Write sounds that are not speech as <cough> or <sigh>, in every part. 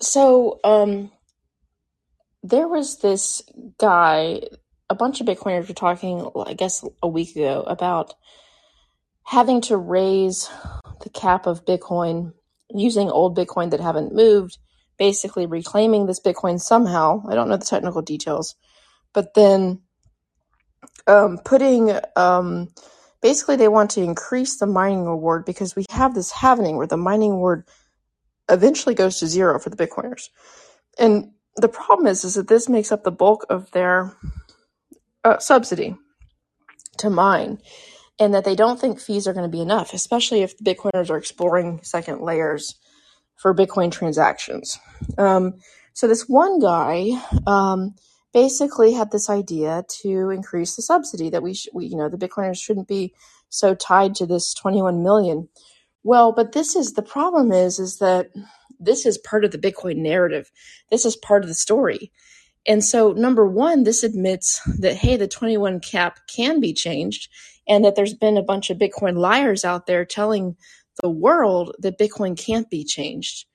So, um, there was this guy, a bunch of Bitcoiners were talking, I guess, a week ago about having to raise the cap of Bitcoin using old Bitcoin that haven't moved, basically reclaiming this Bitcoin somehow. I don't know the technical details, but then um, putting um, basically they want to increase the mining reward because we have this happening where the mining reward eventually goes to zero for the Bitcoiners. And the problem is, is that this makes up the bulk of their uh, subsidy to mine, and that they don't think fees are going to be enough, especially if the Bitcoiners are exploring second layers for Bitcoin transactions. Um, so this one guy um, basically had this idea to increase the subsidy that we, sh- we, you know, the Bitcoiners shouldn't be so tied to this 21 million. Well, but this is the problem is is that this is part of the Bitcoin narrative. This is part of the story. And so, number one, this admits that, hey, the 21 cap can be changed, and that there's been a bunch of Bitcoin liars out there telling the world that Bitcoin can't be changed.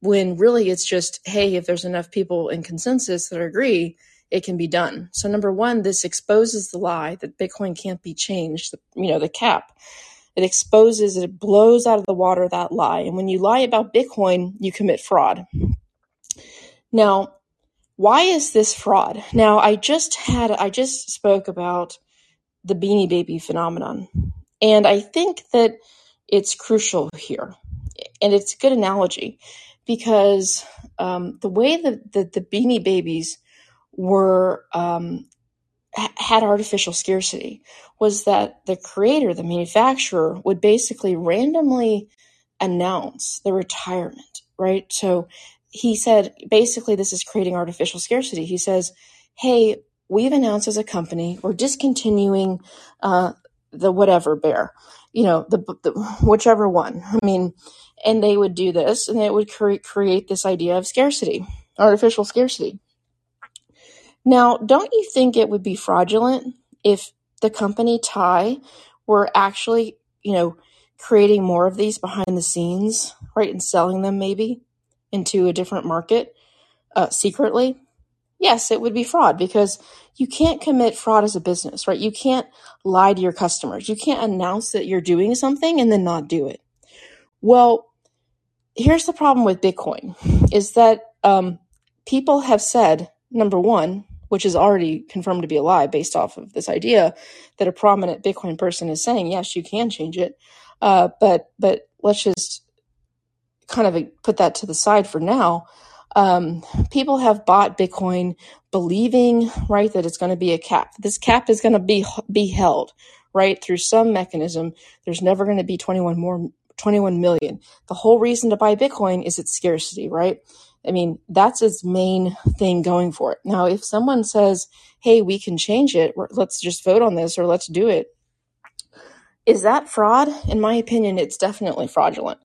When really it's just, hey, if there's enough people in consensus that agree, it can be done. So, number one, this exposes the lie that Bitcoin can't be changed, you know, the cap. It exposes, it blows out of the water that lie. And when you lie about Bitcoin, you commit fraud. Now, why is this fraud? Now, I just had, I just spoke about the beanie baby phenomenon. And I think that it's crucial here. And it's a good analogy because um, the way that the, the beanie babies were um, had artificial scarcity was that the creator, the manufacturer, would basically randomly announce the retirement, right? So he said, basically, this is creating artificial scarcity. He says, hey, we've announced as a company, we're discontinuing uh, the whatever bear, you know, the, the whichever one. I mean, and they would do this and it would create, create this idea of scarcity, artificial scarcity. Now, don't you think it would be fraudulent if the company Ty were actually, you know, creating more of these behind the scenes, right, and selling them maybe into a different market uh, secretly? Yes, it would be fraud because you can't commit fraud as a business, right? You can't lie to your customers. You can't announce that you're doing something and then not do it. Well, here's the problem with Bitcoin is that um, people have said, number one, which is already confirmed to be a lie based off of this idea that a prominent Bitcoin person is saying, yes, you can change it. Uh, but, but let's just kind of put that to the side for now. Um, people have bought Bitcoin believing, right, that it's going to be a cap. This cap is going to be, be held, right, through some mechanism. There's never going to be 21 more, 21 million. The whole reason to buy Bitcoin is its scarcity, right? I mean, that's its main thing going for it. Now, if someone says, hey, we can change it, let's just vote on this or let's do it, is that fraud? In my opinion, it's definitely fraudulent.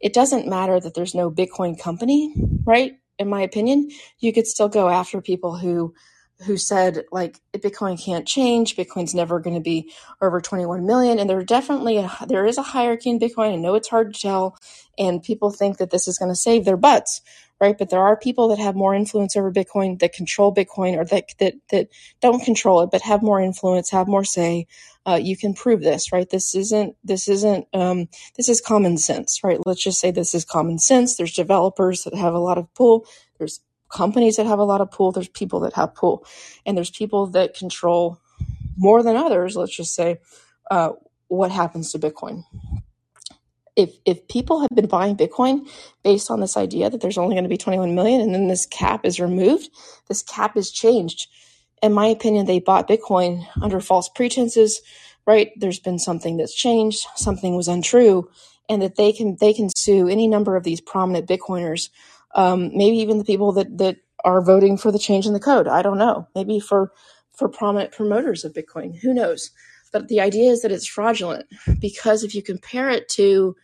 It doesn't matter that there's no Bitcoin company, right? In my opinion, you could still go after people who who said like Bitcoin can't change, Bitcoin's never going to be over 21 million, and there definitely a, there is a hierarchy in Bitcoin. I know it's hard to tell, and people think that this is going to save their butts, right? But there are people that have more influence over Bitcoin, that control Bitcoin, or that that that don't control it, but have more influence, have more say. Uh, you can prove this, right? This isn't this isn't um, this is common sense, right? Let's just say this is common sense. There's developers that have a lot of pull. There's companies that have a lot of pull. There's people that have pull, and there's people that control more than others. Let's just say uh, what happens to Bitcoin if if people have been buying Bitcoin based on this idea that there's only going to be 21 million and then this cap is removed, this cap is changed. In my opinion, they bought Bitcoin under false pretenses, right? There's been something that's changed, something was untrue, and that they can they can sue any number of these prominent Bitcoiners, um, maybe even the people that that are voting for the change in the code. I don't know. Maybe for for prominent promoters of Bitcoin. Who knows? But the idea is that it's fraudulent because if you compare it to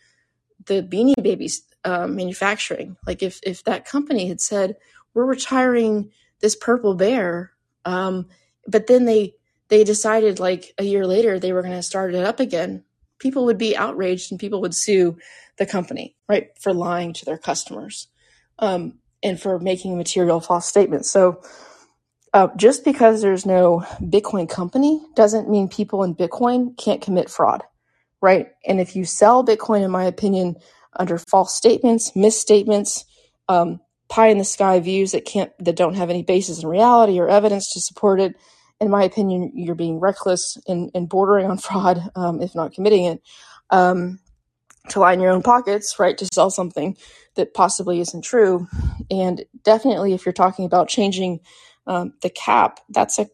the Beanie Babies uh, manufacturing, like if if that company had said we're retiring this purple bear, um, but then they they decided like a year later they were going to start it up again, people would be outraged and people would sue the company right for lying to their customers. Um, and for making material false statements. So uh, just because there's no Bitcoin company doesn't mean people in Bitcoin can't commit fraud, right? And if you sell Bitcoin, in my opinion, under false statements, misstatements, um, pie in the sky views that can't that don't have any basis in reality or evidence to support it, in my opinion, you're being reckless and, and bordering on <laughs> fraud, um, if not committing it. Um, to line your own pockets, right? To sell something that possibly isn't true. And definitely, if you're talking about changing um, the cap, that's a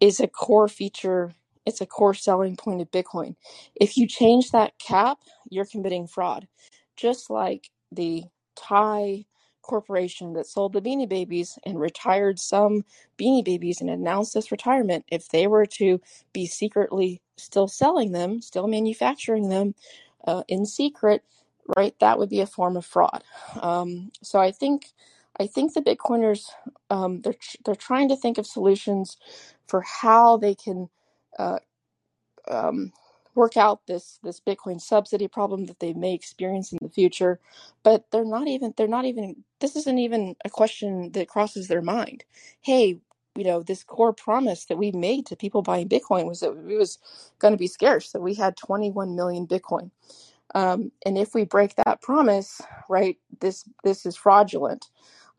is a core feature. It's a core selling point of Bitcoin. If you change that cap, you're committing fraud, just like the Ty corporation that sold the Beanie Babies and retired some Beanie Babies and announced this retirement. If they were to be secretly still selling them, still manufacturing them uh, in secret, right? That would be a form of fraud. Um, so I think, I think the Bitcoiners, um, they're they're trying to think of solutions for how they can uh, um, work out this this Bitcoin subsidy problem that they may experience in the future. But they're not even they're not even this isn't even a question that crosses their mind. Hey, you know, this core promise that we made to people buying Bitcoin was that it was going to be scarce, that we had 21 million Bitcoin. Um, and if we break that promise, right, this this is fraudulent.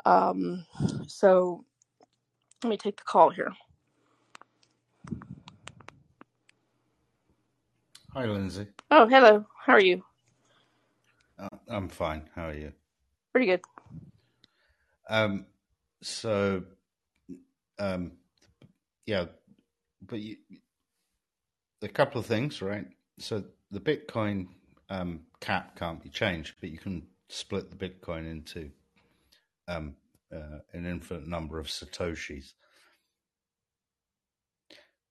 Um, so let me take the call here. Hi, Lindsay. Oh, hello. How are you? Uh, I'm fine. How are you? Pretty good. Um, so, um, yeah, but you, a couple of things, right? So the Bitcoin um, cap can't be changed, but you can split the Bitcoin into um, uh, an infinite number of satoshis.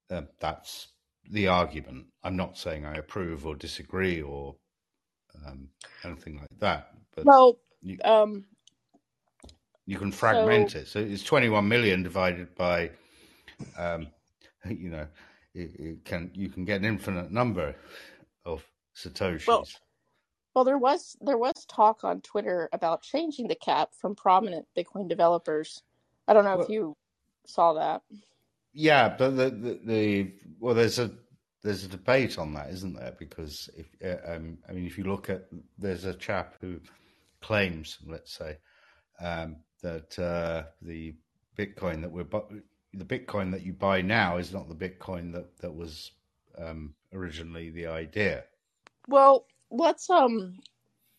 Uh, that's the argument. I'm not saying I approve or disagree or um, anything like that, but Well, you, um, you can so fragment it. So it's 21 million divided by, um, <laughs> you know, it, it can you can get an infinite number of well, satoshis. well, there was there was talk on Twitter about changing the cap from prominent Bitcoin developers. I don't know if you saw that. Yeah, but the, the the well, there's a there's a debate on that, isn't there? Because if uh, um, I mean, if you look at there's a chap who claims, let's say, um, that uh, the Bitcoin that we're bu- the Bitcoin that you buy now is not the Bitcoin that that was um, originally the idea. Well, let's um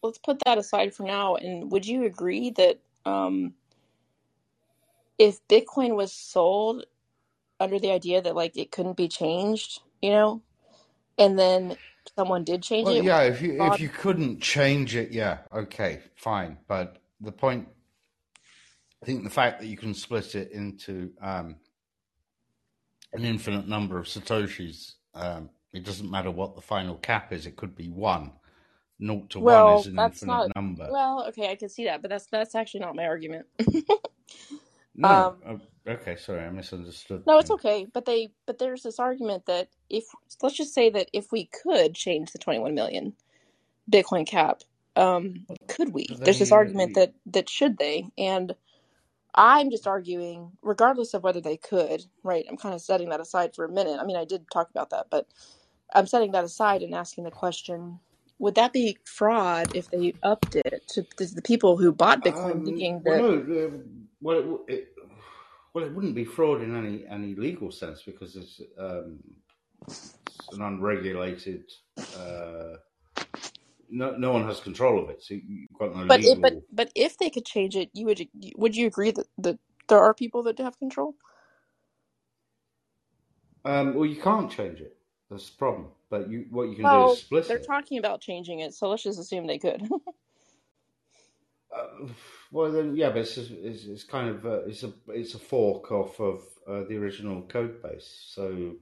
let's put that aside for now. And would you agree that um if Bitcoin was sold under the idea that like it couldn't be changed, you know, and then someone did change Well, it, yeah, if you if you couldn't change it, yeah, okay, fine. But the point, I think, the fact that you can split it into um, an infinite number of satoshis, um, it doesn't matter what the final cap is. It could be one. Naught to one is Well, an that's infinite not number. well, okay, I can see that, but that's that's actually not my argument. <laughs> No, Um, oh, okay, sorry, I misunderstood no, it's okay, but they but there's this argument that if let's just say that if we could change the 21 million Bitcoin cap, um, could we? There's this argument that that should they? And I'm just arguing, regardless of whether they could, right? I'm kind of setting that aside for a minute. I mean, I did talk about that, but I'm setting that aside and asking the question: Would that be fraud if they upped it to, the people who bought Bitcoin, um, thinking well, that? no, uh, well, it, it, well, it wouldn't be fraud in any any legal sense because it's um, it's an unregulated. Uh, no, no one has control of it, so you've got no But it, but but if they could change it, you would would you agree that that there are people that have control? Um, well, you can't change it. That's the problem. But you, what you can do is Well, split they're it. talking about changing it, so let's just assume they could. <laughs> Uh, well, then, yeah, but it's, just, it's, it's kind of uh, it's a it's a fork off of uh, the original code base, so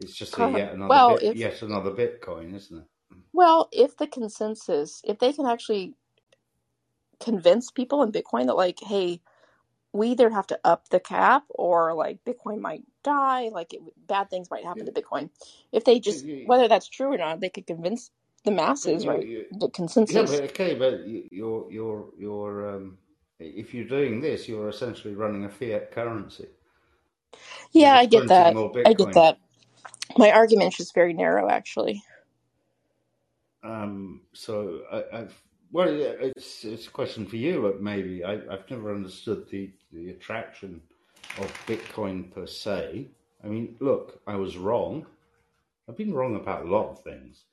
it's just a yet another well, bit, if yet another Bitcoin, isn't it? well, if the consensus, if they can actually convince people in Bitcoin that like, hey, we either have to up the cap or like Bitcoin might die, like it, bad things might happen to Bitcoin. If they just You- whether that's true or not, they could convince the masses, you, right? you, The yeah, consensus. but okay, but you- your your your um if you're doing this, you're essentially running a fiat currency. Yeah, I get that. I get that. My argument's just very narrow, actually. Um, so I, I've well, it's it's a question for you, but maybe. I, I've never understood the the attraction of Bitcoin per se. I mean, look, I was wrong. I've been wrong about a lot of things.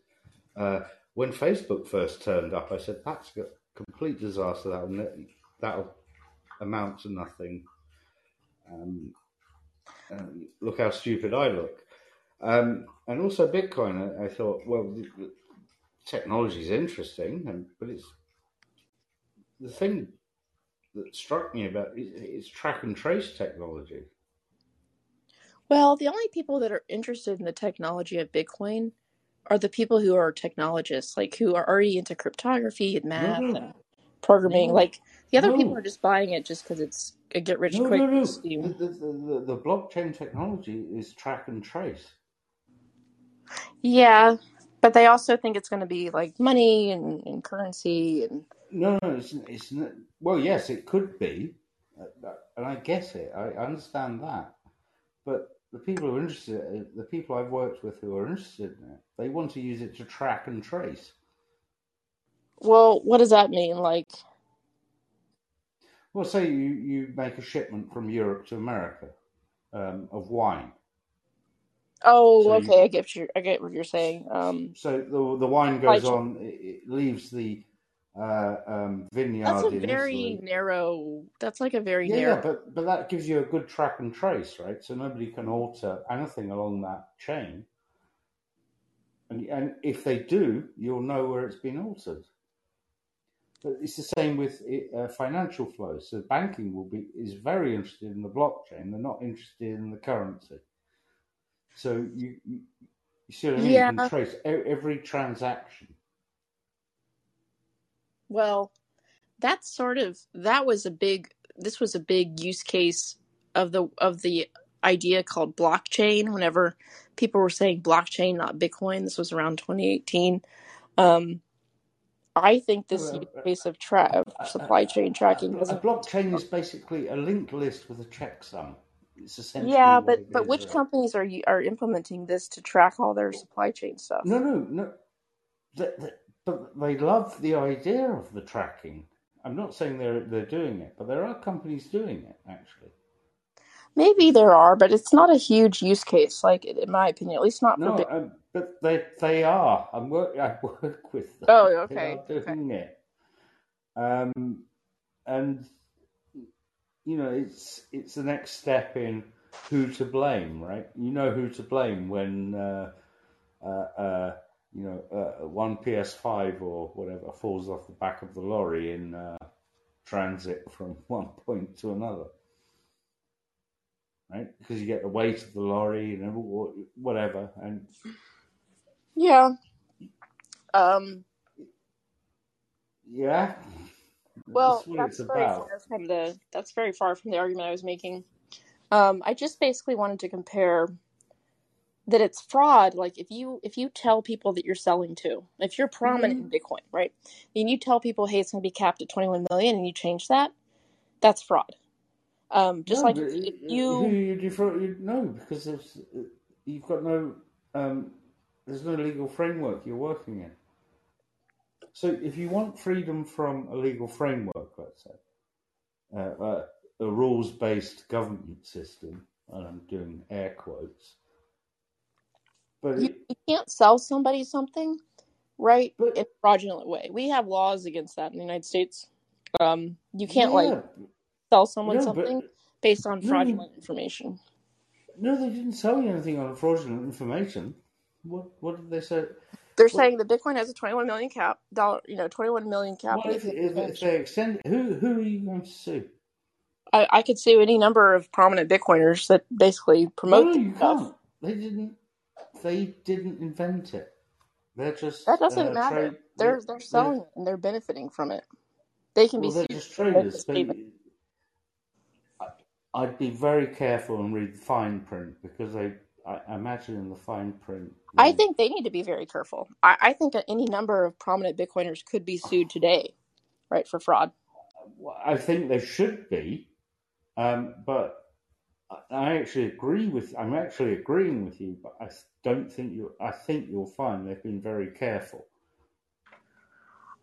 Uh, when Facebook first turned up, I said that's a complete disaster. That'll that'll amount to nothing. Um, look how stupid I look. Um, and also Bitcoin, I, I thought, well, technology is interesting, and but it's the thing that struck me about it, it's track and trace technology. Well, the only people that are interested in the technology of Bitcoin are the people who are technologists, like who are already into cryptography and math no, and programming. no, Like the other people are just buying it just because it's a get rich no, quick no, no. Scheme. the, the, the the blockchain technology is track and trace. Yeah, but they also think it's going to be like money and, and currency and No, no, it's it's not, well, yes, it could be, uh, uh, and I guess it. I understand that, but the people who are interested, uh, the people I've worked with who are interested in it, they want to use it to track and trace. well, what does that mean? Like, Well, say you you make a shipment from Europe to America um, of wine. oh, So you okay, I get what you're, I get what you're saying. Um, so the the wine goes chain. on, it, it leaves the uh, um, That's a very Italy. narrow. That's like a very Yeah, yeah, but but that gives you a good track and trace, right? So nobody can alter anything along that chain, and and if they do, you'll know where it's been altered. But it's the same with uh, financial flows. So banking will be is very interested in the blockchain. They're not interested in the currency. So you you, you see what I mean? You can trace every transaction. Well, that's sort of that was a big. This was a big use case of the of the idea called blockchain. Whenever people were saying blockchain, not Bitcoin, this was around 2018. Um, I think this use case of tra- of a, supply chain tracking a, a doesn't. blockchain is basically a linked list with a checksum. It's essentially Yeah, but but is, which right? companies are you are implementing this to track all their supply chain stuff? No, no, no. That, that, but they love the idea of the tracking. I'm not saying they're they're doing it, but there are companies doing it actually. Maybe there are, but it's not a huge use case, like in my opinion, at least not for No, big. um, but they they are. I'm work. I <laughs> work with them. Oh, They okay, are okay. doing it. Um, and you know, it's it's the next step in who to blame, right? You know who to blame when uh, uh, uh, uh, one PS5 or whatever falls off the back of the lorry in uh, transit from <laughs> one point to another, right? Because you get the weight of the lorry and whatever, and Yeah. Um. yeah, Well, that's that's it's very about. far from the that's very far from the argument I was making. Um, I just basically wanted to compare that it's fraud. Like if you if you tell people that you're selling to, if you're prominent Mhm. in Bitcoin, right, and you tell people, hey, it's going to be capped at 21 million, and you change that, that's fraud. Um, just No, like but if, if uh, you you defraud? You, no, because there's, uh, you've got no, um, there's no legal framework you're working in. So if you want freedom from a legal framework, let's say, uh, uh, a rules-based government system, and I'm doing air quotes, but you, you can't sell somebody something, right, in a fraudulent way. We have laws against that in the United States. Um, you can't like sell someone no, something but based on no, fraudulent information. no, they didn't sell you anything on fraudulent information. What what did they say? They're What saying that Bitcoin has a 21 million cap dollar, you know, 21 million cap, What and it if, if, if they extend? Who who are you going to sue? I, I could sue any number of prominent Bitcoiners that basically promote no, this you stuff. can't. They didn't. They didn't invent it. They're just That doesn't uh, matter. trade. They're They're, selling it and they're benefiting from it. They can be they're just for making a traders. I'd be very careful and read the fine print because. I I imagine in the fine print I think they need to be very careful. I, I think any number of prominent Bitcoiners could be sued today, right, for fraud. I think there should be, um, but I actually agree with. I'm actually agreeing with you, but I don't think you. I think you'll find they've been very careful.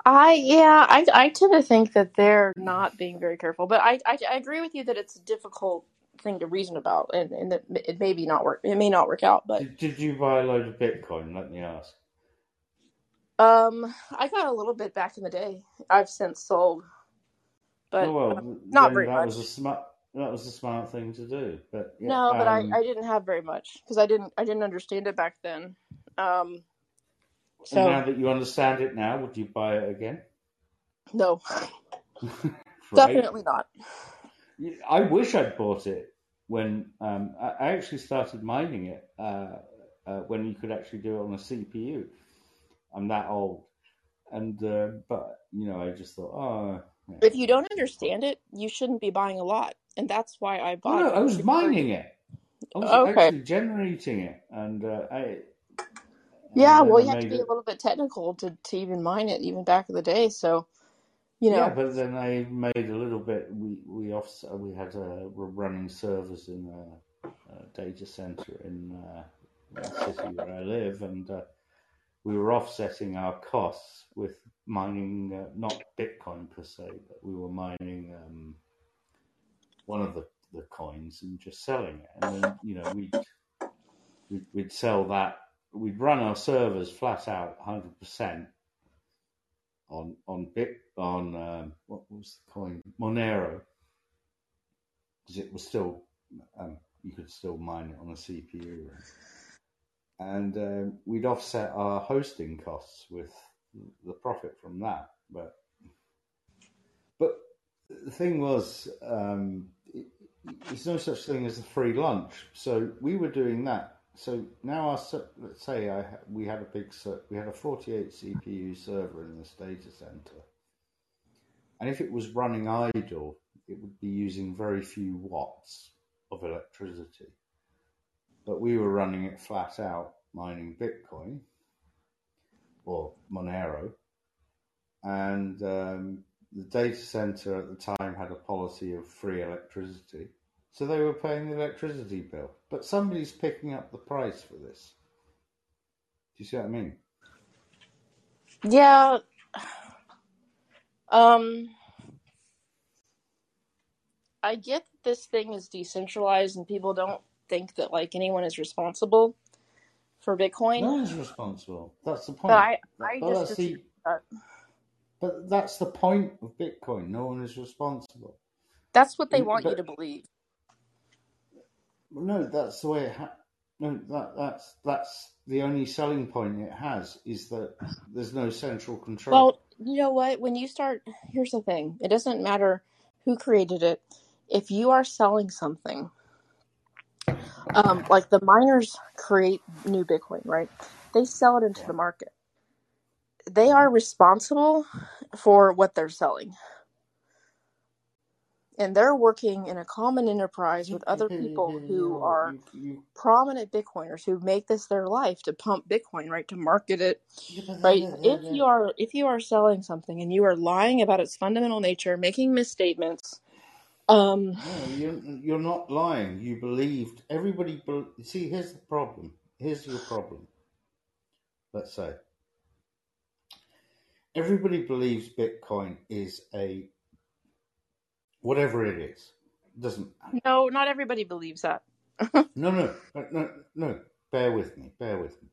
I yeah, I I tend to think that they're not being very careful, but I I, I agree with you that it's a difficult thing to reason about, and and that it may be not work. It may not work out, but Did, did you buy a load of Bitcoin? Let me ask. um, I got a little bit back in the day. I've since sold, but Oh well, not very that was a much. smart. That was a smart thing to do. But yeah, No, but I um, I didn't have very much because I didn't I didn't understand it back then. Um, so now that you understand it now, would you buy it again? no, <laughs> <laughs> right? definitely not. I wish I'd bought it when um, I I actually started mining it uh, uh, when you could actually do it on a CPU. I'm that old, and uh, but you know I just thought, oh, yeah. If you don't understand it, you shouldn't be buying a lot, and that's why I no, bought no, it I was mining it. I was Okay. actually generating it, and uh, I Yeah, and well, you have to be a little bit technical to, to even mine it, even back in the day. So, you Yeah, know, but then I made a little bit. We we off we had a we're running servers in a, a data center in uh, the city where I live, and uh, we were offsetting our costs with mining uh, not Bitcoin per se, but we were mining um, one of the, the coins and just selling it. And then you know we'd, we'd we'd sell that. We'd run our servers flat out, hundred percent on on bit on um, what was the coin Monero because it was still um, you could still mine it on a CPU, and um, we'd offset our hosting costs with the profit from that. But but the thing was, um, no such thing as a free lunch. So we were doing that. So now our let's say I we had a big we had a 48 CPU server in this data center, and if it was running idle, it would be using very few watts of electricity. But we were running it flat out, mining Bitcoin or Monero, and um, the data center at the time had a policy of free electricity. So they were paying the electricity bill. But somebody's picking up the price for this. Do you see what I mean? yeah, um, I get that this thing is decentralized and people don't think that like anyone is responsible for Bitcoin, No one's responsible. That's the but point. I I but just that's disagree the with that. But that's the point of Bitcoin. No one is responsible. That's what they In, want you to believe. no, that's the way it. Ha- no, that that's that's the only selling point it has is that there's no central control. Well, you know what? When you start, here's the thing. It doesn't matter who created it. If you are selling something, um, like the miners create new Bitcoin, right? They sell it into Yeah. the market. They are responsible for what they're selling. And they're working in a common enterprise with other people who are prominent Bitcoiners who make this their life to pump Bitcoin, right? To market it, right? If you are if you are selling something and you are lying about its fundamental nature, making misstatements, um, no, you're you're not lying. You believed everybody. Be, see, here's the problem. Here's your problem. Let's say everybody believes Bitcoin is a whatever it is. Doesn't no, not everybody believes that. <laughs> No, no, no, no, no. Bear with me. Bear with me.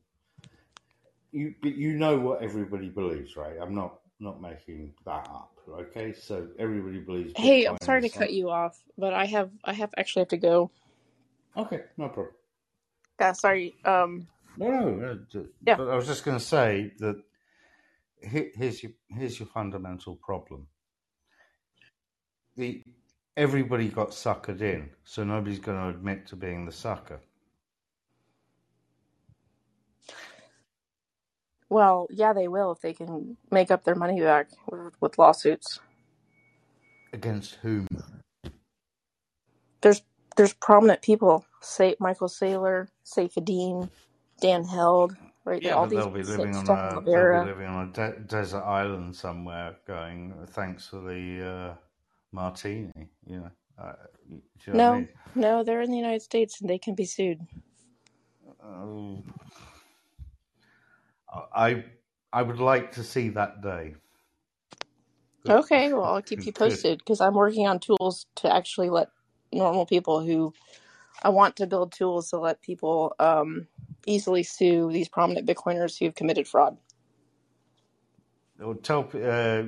You you know what everybody believes, right? I'm not not making that up. Okay, so everybody believes Hey, I'm sorry to cut you off, but I have I have actually have to go. Okay, no problem. Yeah, sorry. Um, No, no. no, yeah. But I was just going to say that here's your here's your fundamental problem. The everybody got suckered in, so nobody's going to admit to being the sucker. Well, yeah, they will if they can make up their money back with, with lawsuits. Against whom? There's there's prominent people, say Michael Saylor, Saifedean, Dan Held, right? Yeah, all these they'll be living on a they'll be living on a de- desert island somewhere, going. Thanks for the uh, martini. You know, uh, you know No, I mean? no, they're in the United States and they can be sued. Um, I I would like to see that day. Okay, well, I'll keep <laughs> you posted because I'm working on tools to actually let normal people who I want to build tools to let people um, easily sue these prominent Bitcoiners who've committed fraud. Or tell uh,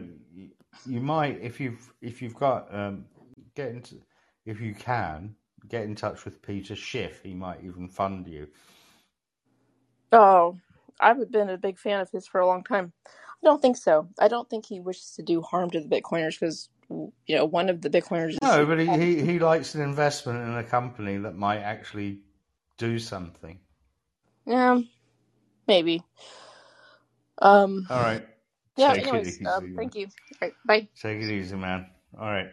you might if you've if you've got um, get into if you can get in touch with Peter Schiff. He might even fund you. Oh, I've been a big fan of his for a long time. I don't think so. I don't think he wishes to do harm to the Bitcoiners because, you know, one of the Bitcoiners. No, but he, he, he likes an investment in a company that might actually do something. Yeah, maybe. Um, All right. yeah, Take it anyways, easy, um, thank you. All right, bye. Take it easy, man. All right.